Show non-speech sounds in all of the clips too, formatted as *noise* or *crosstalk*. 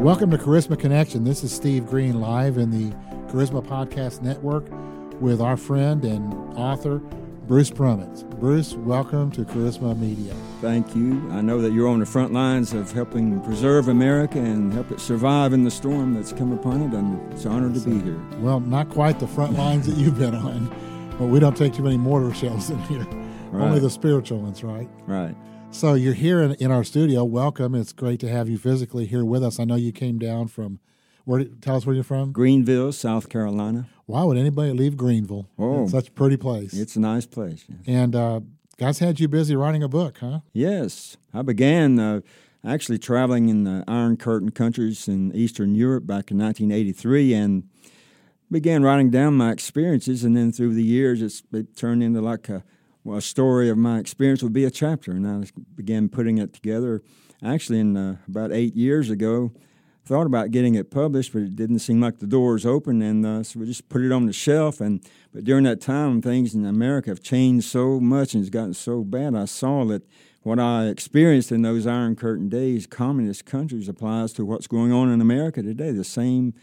Welcome to Charisma Connection. This is Steve Green live in the Charisma Podcast Network with our friend and author, Bruce Brummitt. Bruce, welcome to Charisma Media. Thank you. I know that you're on the front lines of helping preserve America and help it survive in the storm that's come upon it, and it's an honor to be here. Well, not quite the front lines that you've been on, but we don't take too many mortar shells in here. Right. Only the spiritual ones, right? Right. So you're here in, in our studio. Welcome. It's great to have you physically here with us. I know you came down from where? Tell us where you're from. Greenville, South Carolina. Why would anybody leave Greenville? Oh. It's such a pretty place. It's a nice place. yeah. and uh, God's had you busy writing a book, huh? Yes, I began uh, actually traveling in the Iron Curtain countries in Eastern Europe back in 1983, and began writing down my experiences. And then through the years, it's it turned into like a, well, a story of my experience would be a chapter, and I began putting it together. Actually, in uh, about eight years ago, thought about getting it published, but it didn't seem like the doors open, and uh, so we just put it on the shelf. And but during that time, things in America have changed so much and it's gotten so bad. I saw that what I experienced in those Iron Curtain days, communist countries, applies to what's going on in America today. The same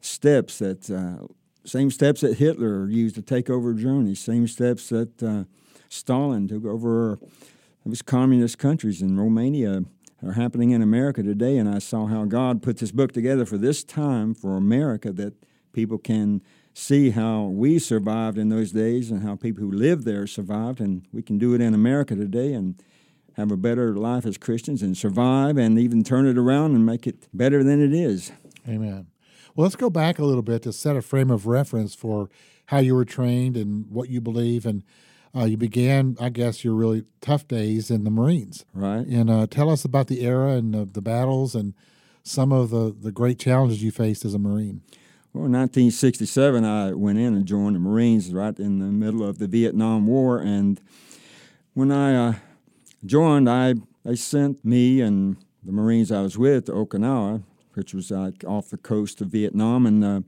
steps that uh, same steps that Hitler used to take over Germany, same steps that uh, Stalin took over those communist countries in Romania are happening in America today. And I saw how God put this book together for this time for America that people can see how we survived in those days and how people who lived there survived. And we can do it in America today and have a better life as Christians and survive and even turn it around and make it better than it is. Amen. Well, let's go back a little bit to set a frame of reference for how you were trained and what you believe. And uh, you began, I guess, your really tough days in the Marines. Right. And uh, tell us about the era and uh, the battles and some of the, the great challenges you faced as a Marine. Well, in 1967, I went in and joined the Marines right in the middle of the Vietnam War. And when I uh, joined, I they sent me and the Marines I was with to Okinawa, which was like off the coast of Vietnam. And uh,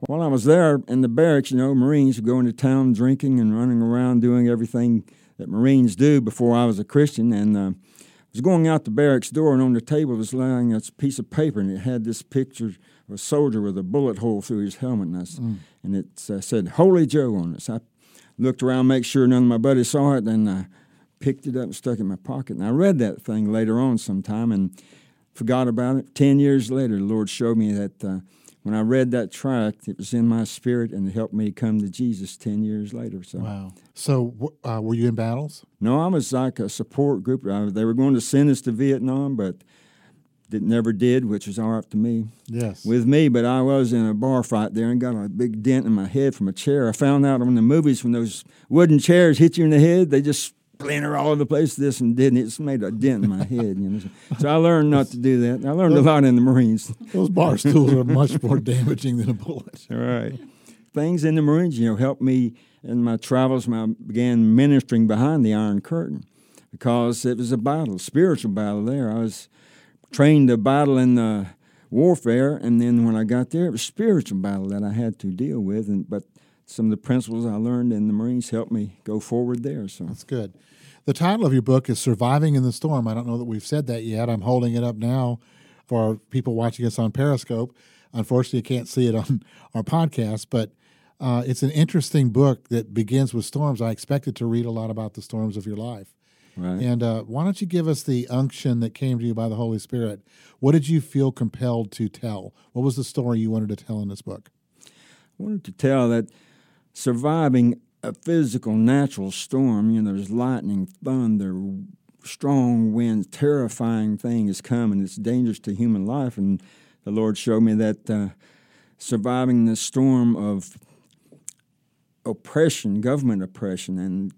while I was there in the barracks, you know, Marines would go into town drinking and running around doing everything that Marines do before I was a Christian. And uh, I was going out the barracks door, and on the table was lying a piece of paper, and it had this picture of a soldier with a bullet hole through his helmet, and, I s and it uh, said "Holy Joe" on it. So I looked around, make sure none of my buddies saw it, and I picked it up and stuck it in my pocket. And I read that thing later on sometime and forgot about it. Ten years later, the Lord showed me that uh, when I read that tract, it was in my spirit, and it helped me come to Jesus ten years later. So. Wow. So, uh, were you in battles? No, I was like a support group. I, they were going to send us to Vietnam, but it never did, which was all right to me Yes. with me. But I was in a bar fight there and got a big dent in my head from a chair. I found out on the movies when those wooden chairs hit you in the head, they just splinter all over the place. This and didn't. It just made a dent in my head. You know. So I learned not to do that. I learned a lot in the Marines. Those bar stools are much more damaging than a bullet. Right. Things in the Marines, you know, helped me in my travels when I began ministering behind the Iron Curtain because it was a battle, spiritual battle there. I was trained to battle in the warfare, and then when I got there, it was spiritual battle that I had to deal with. And but some of the principles I learned in the Marines helped me go forward there. So That's good. The title of your book is Surviving in the Storm. I don't know that we've said that yet. I'm holding it up now for people watching us on Periscope. Unfortunately, you can't see it on *laughs* our podcast, but uh, it's an interesting book that begins with storms. I expected to read a lot about the storms of your life. right. And uh, why don't you give us the unction that came to you by the Holy Spirit? What did you feel compelled to tell? What was the story you wanted to tell in this book? I wanted to tell that surviving a physical natural storm, you know, there's lightning, thunder, strong winds, terrifying things come, and it's dangerous to human life. And the Lord showed me that uh, surviving the storm of oppression, government oppression, and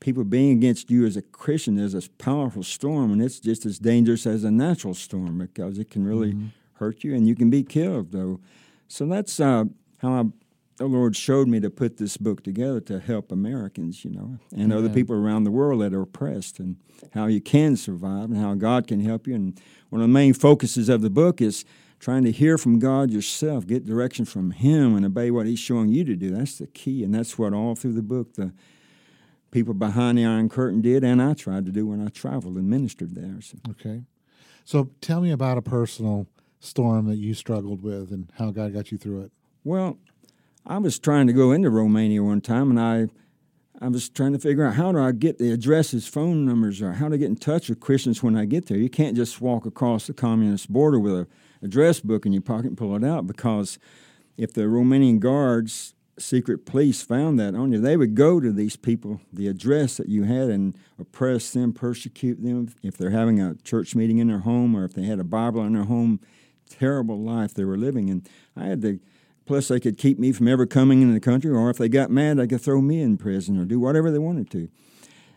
people being against you as a Christian is a powerful storm, and it's just as dangerous as a natural storm because it can really hurt you and you can be killed, though. So that's uh, how I, the Lord showed me to put this book together to help Americans, you know, and other people around the world that are oppressed, and how you can survive and how God can help you. And one of the main focuses of the book is trying to hear from God yourself, get direction from Him, and obey what He's showing you to do. That's the key, and that's what all through the book the people behind the Iron Curtain did, and I tried to do when I traveled and ministered there. So. Okay. So tell me about a personal storm that you struggled with and how God got you through it? Well, I was trying to go into Romania one time, and I I was trying to figure out how do I get the addresses, phone numbers, or how to get in touch with Christians when I get there. You can't just walk across the communist border with a address book in your pocket and pull it out because if the Romanian guards, secret police found that on you, they would go to these people, the address that you had, and oppress them, persecute them if they're having a church meeting in their home or if they had a Bible in their home. Terrible life they were living. And I had to Plus, they could keep me from ever coming into the country, or if they got mad, they could throw me in prison or do whatever they wanted to.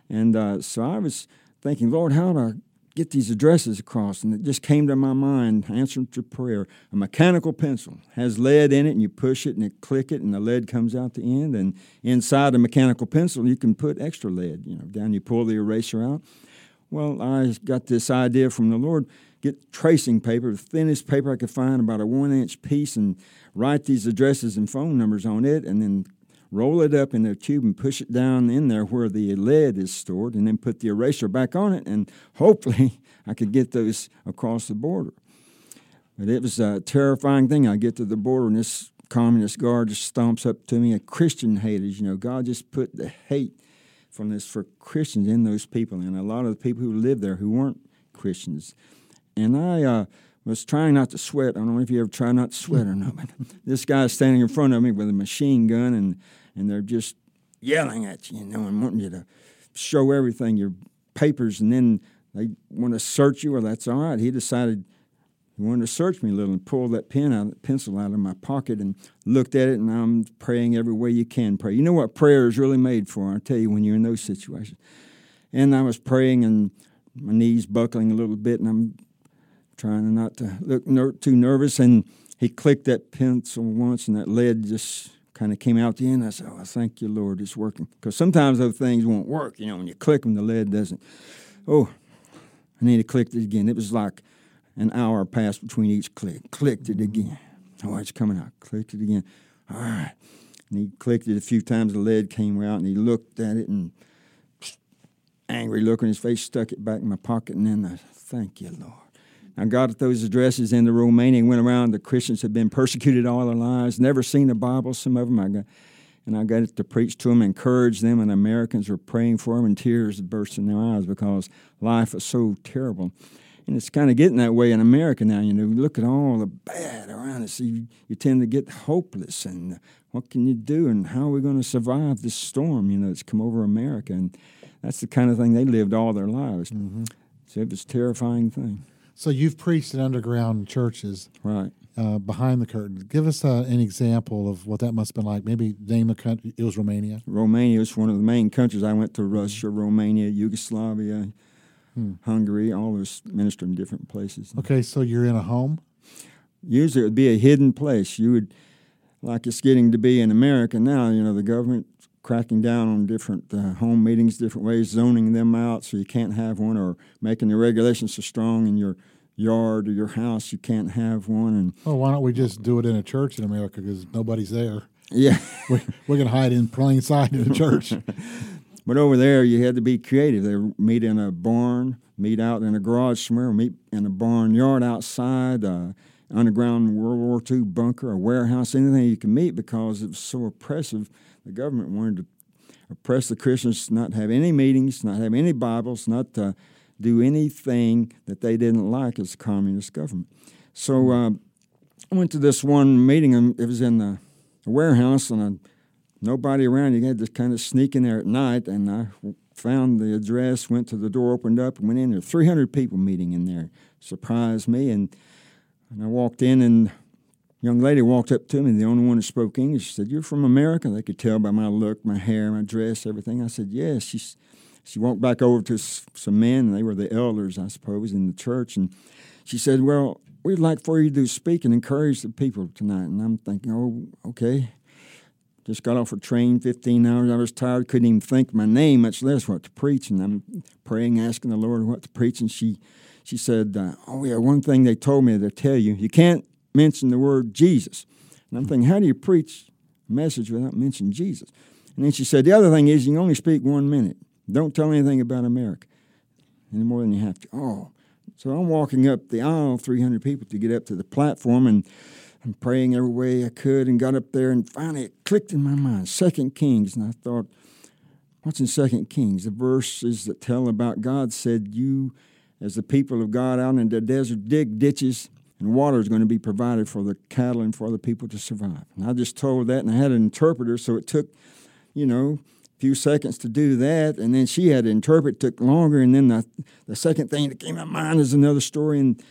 And uh, so I was thinking, Lord, how do I get these addresses across? And it just came to my mind, answering to prayer. A mechanical pencil has lead in it, and you push it and you click it, and the lead comes out the end. And inside a mechanical pencil, you can put extra lead. You know, down you pull the eraser out. Well, I got this idea from the Lord get tracing paper, the thinnest paper I could find, about a one inch piece, and write these addresses and phone numbers on it, and then roll it up in a tube and push it down in there where the lead is stored, and then put the eraser back on it, and *laughs* hopefully I could get those across the border. But it was a terrifying thing. I get to the border, and this communist guard just stomps up to me, a Christian haters. You know, God just put the hate from this for Christians in those people, and a lot of the people who lived there who weren't Christians. And I uh, was trying not to sweat. I don't know if you ever try not to sweat or not, but *laughs* this guy's standing in front of me with a machine gun, and, and they're just yelling at you, you know, and wanting you to show everything, your papers, and then they want to search you. Well, that's all right. He decided he wanted to search me a little and pulled that pen out, pencil out of my pocket and looked at it, and I'm praying every way you can pray. You know what prayer is really made for, I tell you, when you're in those situations. And I was praying, and my knees buckling a little bit, and I'm trying not to look ner- too nervous. And he clicked that pencil once, and that lead just kind of came out the end. I said, "Oh, thank you, Lord, it's working." Because sometimes those things won't work. You know, when you click them, the lead doesn't. Oh, I need to click it again. It was like an hour passed between each click. Clicked it again. Oh, it's coming out. Clicked it again. All right. And he clicked it a few times. The lead came out, and he looked at it and angry look on his face, stuck it back in my pocket, and then I said, thank you, Lord. I got those addresses into Romania and went around. The Christians had been persecuted all their lives, never seen a Bible, some of them. I got, and I got to preach to them, encourage them, and Americans were praying for them, and tears burst in their eyes because life was so terrible. And it's kind of getting that way in America now. You know, you look at all the bad around us, you, you tend to get hopeless. And what can you do? And how are we going to survive this storm, you know, that's come over America? And that's the kind of thing they lived all their lives. Mm-hmm. So it was a terrifying thing. So you've preached in underground churches, right? Uh, behind the curtain. Give us uh, an example of what that must have been like. Maybe name a country. It was Romania. Romania was one of the main countries. I went to Russia, Romania, Yugoslavia, hmm. Hungary. All those ministered in different places. Okay, so you're in a home. Usually, it would be a hidden place. You would, like it's getting to be in America now. You know, the government cracking down on different uh, home meetings, different ways, zoning them out so you can't have one, or making the regulations so strong in your yard or your house you can't have one. And well, why don't we just do it in a church in America because nobody's there? Yeah, we, we're gonna hide in plain sight in the church. *laughs* but over there, you had to be creative. They meet in a barn, meet out in a garage somewhere, meet in a barnyard outside. Uh, underground World War II bunker, a warehouse, anything you can meet because it was so oppressive the government wanted to oppress the Christians, not have any meetings, not have any Bibles, not to do anything that they didn't like as a communist government. So mm-hmm. uh, I went to this one meeting, and it was in the warehouse, and I, nobody around. You had to kind of sneak in there at night, and I found the address, went to the door, opened up, and went in there. 300 people meeting in there. Surprised me, and, and I walked in, and young lady walked up to me, the only one that spoke English. She said, You're from America? They could tell by my look, my hair, my dress, everything. I said, Yes. She, she walked back over to some men, they were the elders, I suppose, in the church. And she said, Well, we'd like for you to speak and encourage the people tonight. And I'm thinking, Oh, okay. Just got off a train, 15 hours. I was tired, couldn't even think my name, much less what to preach. And I'm praying, asking the Lord what to preach. And she, she said, uh, Oh, yeah, one thing they told me to tell you you can't mention the word Jesus. And I'm thinking, how do you preach a message without mentioning Jesus? And then she said, the other thing is you can only speak one minute. Don't tell anything about America any more than you have to. Oh, So I'm walking up the aisle, 300 people to get up to the platform, and I'm praying every way I could, and got up there, and finally it clicked in my mind, Second Kings, and I thought, what's in Second Kings? The verses that tell about God said, "You, as the people of God out in the desert, dig ditches." And water is going to be provided for the cattle and for the people to survive. And I just told that, and I had an interpreter, so it took, you know, a few seconds to do that, and then she had to interpret. Took longer, and then the the second thing that came to mind is another story and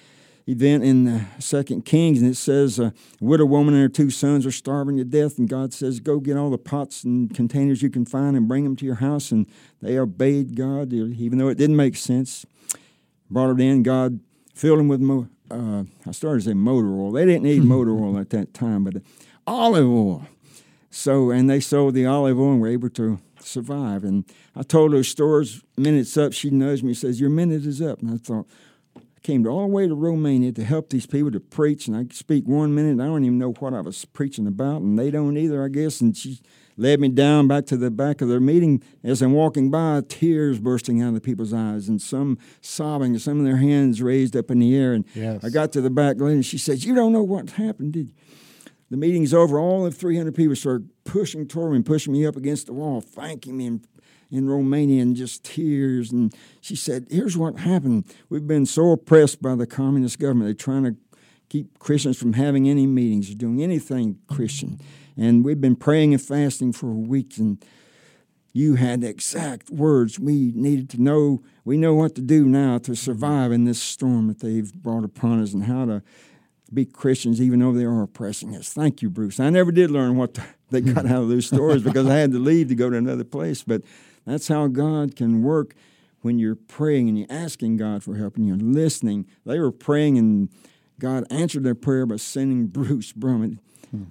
event in the Second Kings, and it says uh, a widow woman and her two sons are starving to death, and God says, "Go get all the pots and containers you can find and bring them to your house." And they obeyed God, even though it didn't make sense. Brought it in. God filled them with. Uh, I started to say motor oil. They didn't need motor oil at that time, but olive oil. So, and they sold the olive oil and were able to survive. And I told her stories, minutes up, she nudged me, says, Your minute is up. And I thought, I came all the way to Romania to help these people to preach, and I speak one minute. I don't even know what I was preaching about, and they don't either, I guess. And she led me down back to the back of their meeting. As I'm walking by, tears bursting out of the people's eyes, and some sobbing, and some of their hands raised up in the air. And yes. I got to the back lady, and she says, You don't know what happened, did you? the meeting's over. All of 300 people started pushing toward me and pushing me up against the wall, thanking me in, in Romanian, just tears. And she said, Here's what happened. We've been so oppressed by the communist government. They're trying to keep Christians from having any meetings or doing anything Christian. And we've been praying and fasting for weeks. And you had the exact words we needed to know. We know what to do now to survive in this storm that they've brought upon us and how to be Christians even though they are oppressing us. Thank you, Bruce. I never did learn what *laughs* they got out of those stories because I had to leave to go to another place. But that's how God can work when you're praying and you're asking God for help and you're listening. They were praying and God answered their prayer by sending *laughs* Bruce Brummitt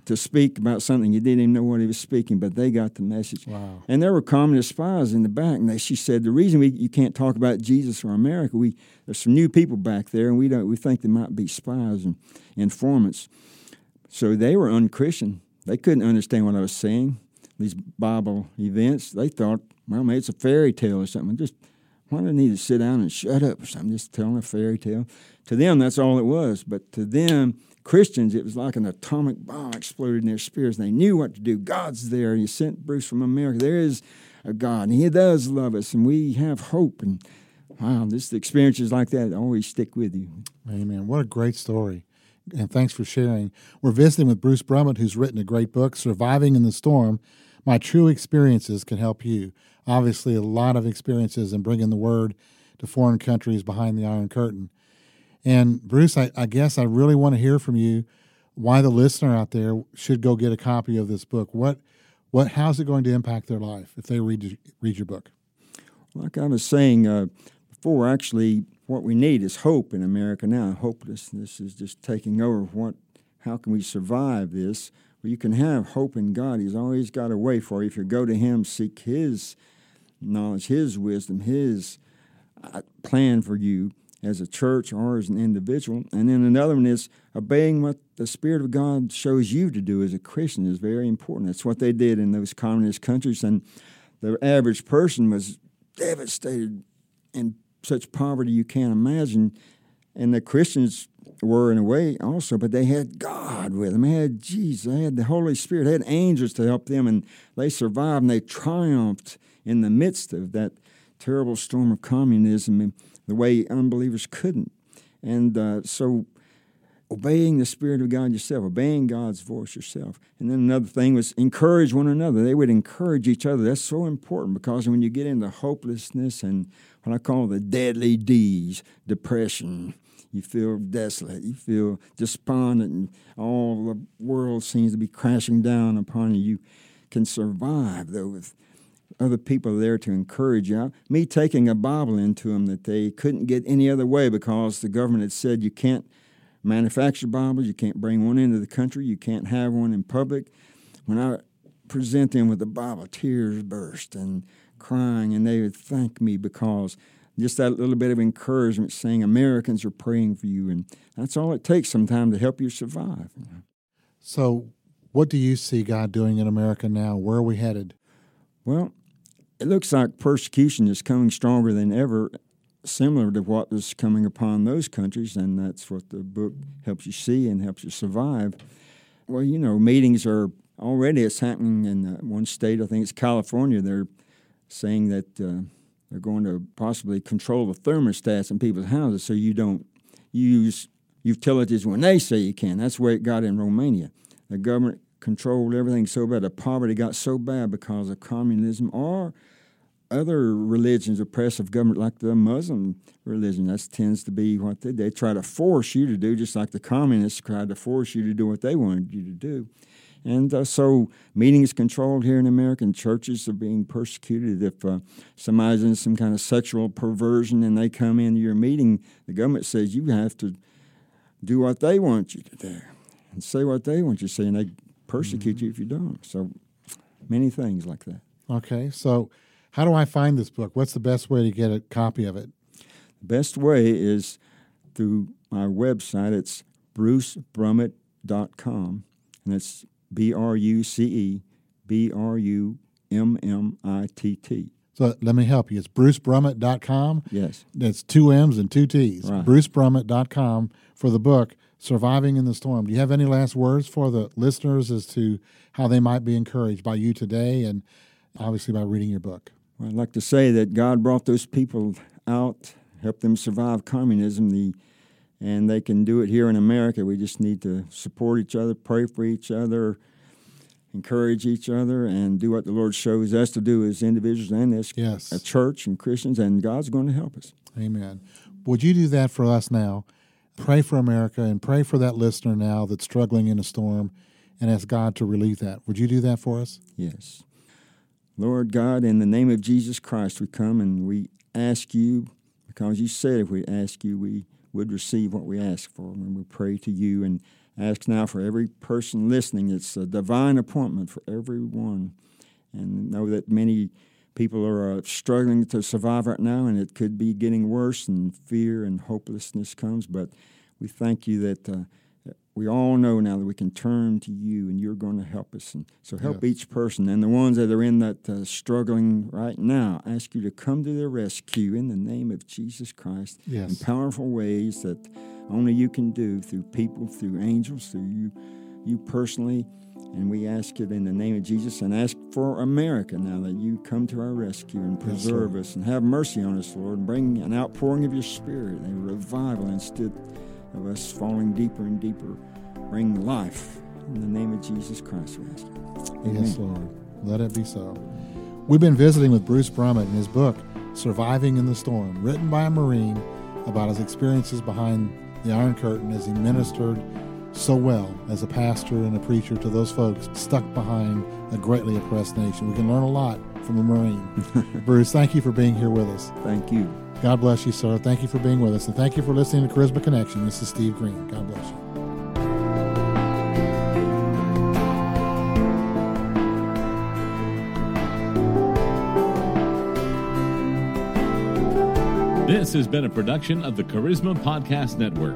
to speak about something. You didn't even know what he was speaking, but they got the message. Wow. And there were communist spies in the back, and they, she said, "The reason we you can't talk about Jesus or America, we there's some new people back there, and we don't we think they might be spies and informants." So they were unchristian. They couldn't understand what I was saying. These Bible events, they thought, well, maybe it's a fairy tale or something. Just why do I need to sit down and shut up something? Just telling a fairy tale. To them, that's all it was. But to them, Christians, it was like an atomic bomb exploded in their spirits. They knew what to do. God's there. He sent Bruce from America. There is a God, and He does love us, and we have hope. And wow, this experiences like that always stick with you. Amen. What a great story. And thanks for sharing. We're visiting with Bruce Brummitt, who's written a great book, Surviving in the Storm My True Experiences Can Help You. Obviously, a lot of experiences in bringing the word to foreign countries behind the Iron Curtain. And Bruce, I, I guess I really want to hear from you why the listener out there should go get a copy of this book. What, what, how's it going to impact their life if they read read your book? Like I was saying uh, before, actually, what we need is hope in America now. Hopelessness is just taking over. What? How can we survive this? Well, you can have hope in God. He's always got a way for you. If you go to Him, seek His knowledge, His wisdom, His uh, plan for you as a church or as an individual. And then another one is obeying what the Spirit of God shows you to do as a Christian is very important. That's what they did in those communist countries. And the average person was devastated in such poverty you can't imagine. And the Christians were in a way also, but they had God with them. They had Jesus. They had the Holy Spirit. They had angels to help them, and they survived and they triumphed in the midst of that terrible storm of communism the way unbelievers couldn't. And uh, so obeying the Spirit of God yourself, obeying God's voice yourself. And then another thing was encourage one another. They would encourage each other. That's so important because when you get into hopelessness and what I call the deadly D's, depression, you feel desolate, you feel despondent, and all the world seems to be crashing down upon you. You can survive, though, with other people there to encourage you. Me taking a Bible into them that they couldn't get any other way because the government had said you can't manufacture Bibles, you can't bring one into the country, you can't have one in public. When I present them with the Bible, tears burst and crying, and they would thank me because just that little bit of encouragement saying Americans are praying for you. And that's all it takes sometimes to help you survive. So, what do you see God doing in America now? Where are we headed? Well, it looks like persecution is coming stronger than ever similar to what was coming upon those countries, and that's what the book helps you see and helps you survive. Well, you know, meetings are already it's happening in uh, one state. I think it's California. They're saying that uh, they're going to possibly control the thermostats in people's houses so you don't use utilities when they say you can. That's where it got in Romania. The government controlled everything so bad. The poverty got so bad because of communism or other religions, oppressive government like the Muslim religion. That tends to be what they they try to force you to do, just like the communists tried to force you to do what they wanted you to do. And uh, so meetings controlled here in America, and churches are being persecuted. If uh, somebody's in some kind of sexual perversion and they come into your meeting, the government says you have to do what they want you to do and say what they want you to say, and they persecute mm-hmm. you if you don't. So many things like that. Okay, so how do I find this book? What's the best way to get a copy of it? The best way is through my website. It's brucebrummitt.com, and it's B R U C E B R U M M I T T. So let me help you. It's brucebrummitt.com. Yes. That's two M's and two T's. Right. brucebrummitt.com for the book, Surviving in the Storm. Do you have any last words for the listeners as to how they might be encouraged by you today and obviously by reading your book? Well, I'd like to say that God brought those people out, helped them survive communism, the, and they can do it here in America. We just need to support each other, pray for each other, encourage each other, and do what the Lord shows us to do as individuals and as yes. a church and Christians, and God's going to help us. Amen. Would you do that for us now? Pray for America and pray for that listener now that's struggling in a storm and ask God to relieve that. Would you do that for us? Yes. Lord God, in the name of Jesus Christ, we come and we ask you, because you said if we ask you, we would receive what we ask for. And we pray to you and ask now for every person listening. It's a divine appointment for everyone. And know that many people are uh, struggling to survive right now, and it could be getting worse, and fear and hopelessness comes. But we thank you that. Uh, we all know now that we can turn to you and you're going to help us. And so help each person. And the ones that are in that uh, struggling right now, ask you to come to their rescue in the name of Jesus Christ yes. in powerful ways that only you can do through people, through angels, through you, you personally. And we ask it in the name of Jesus and ask for America now that you come to our rescue and preserve yes, us and have mercy on us, Lord, and bring an outpouring of your spirit, a revival instead of us falling deeper and deeper. Bring life. In the name of Jesus Christ, we ask Amen. Yes, Lord. Let it be so. We've been visiting with Bruce Brummitt in his book, Surviving in the Storm, written by a Marine about his experiences behind the Iron Curtain as he ministered so well as a pastor and a preacher to those folks stuck behind a greatly oppressed nation. We can learn a lot from a Marine. *laughs* Bruce, thank you for being here with us. Thank you. God bless you, sir. Thank you for being with us. And thank you for listening to Charisma Connection. This is Steve Green. God bless you. This has been a production of the Charisma Podcast Network.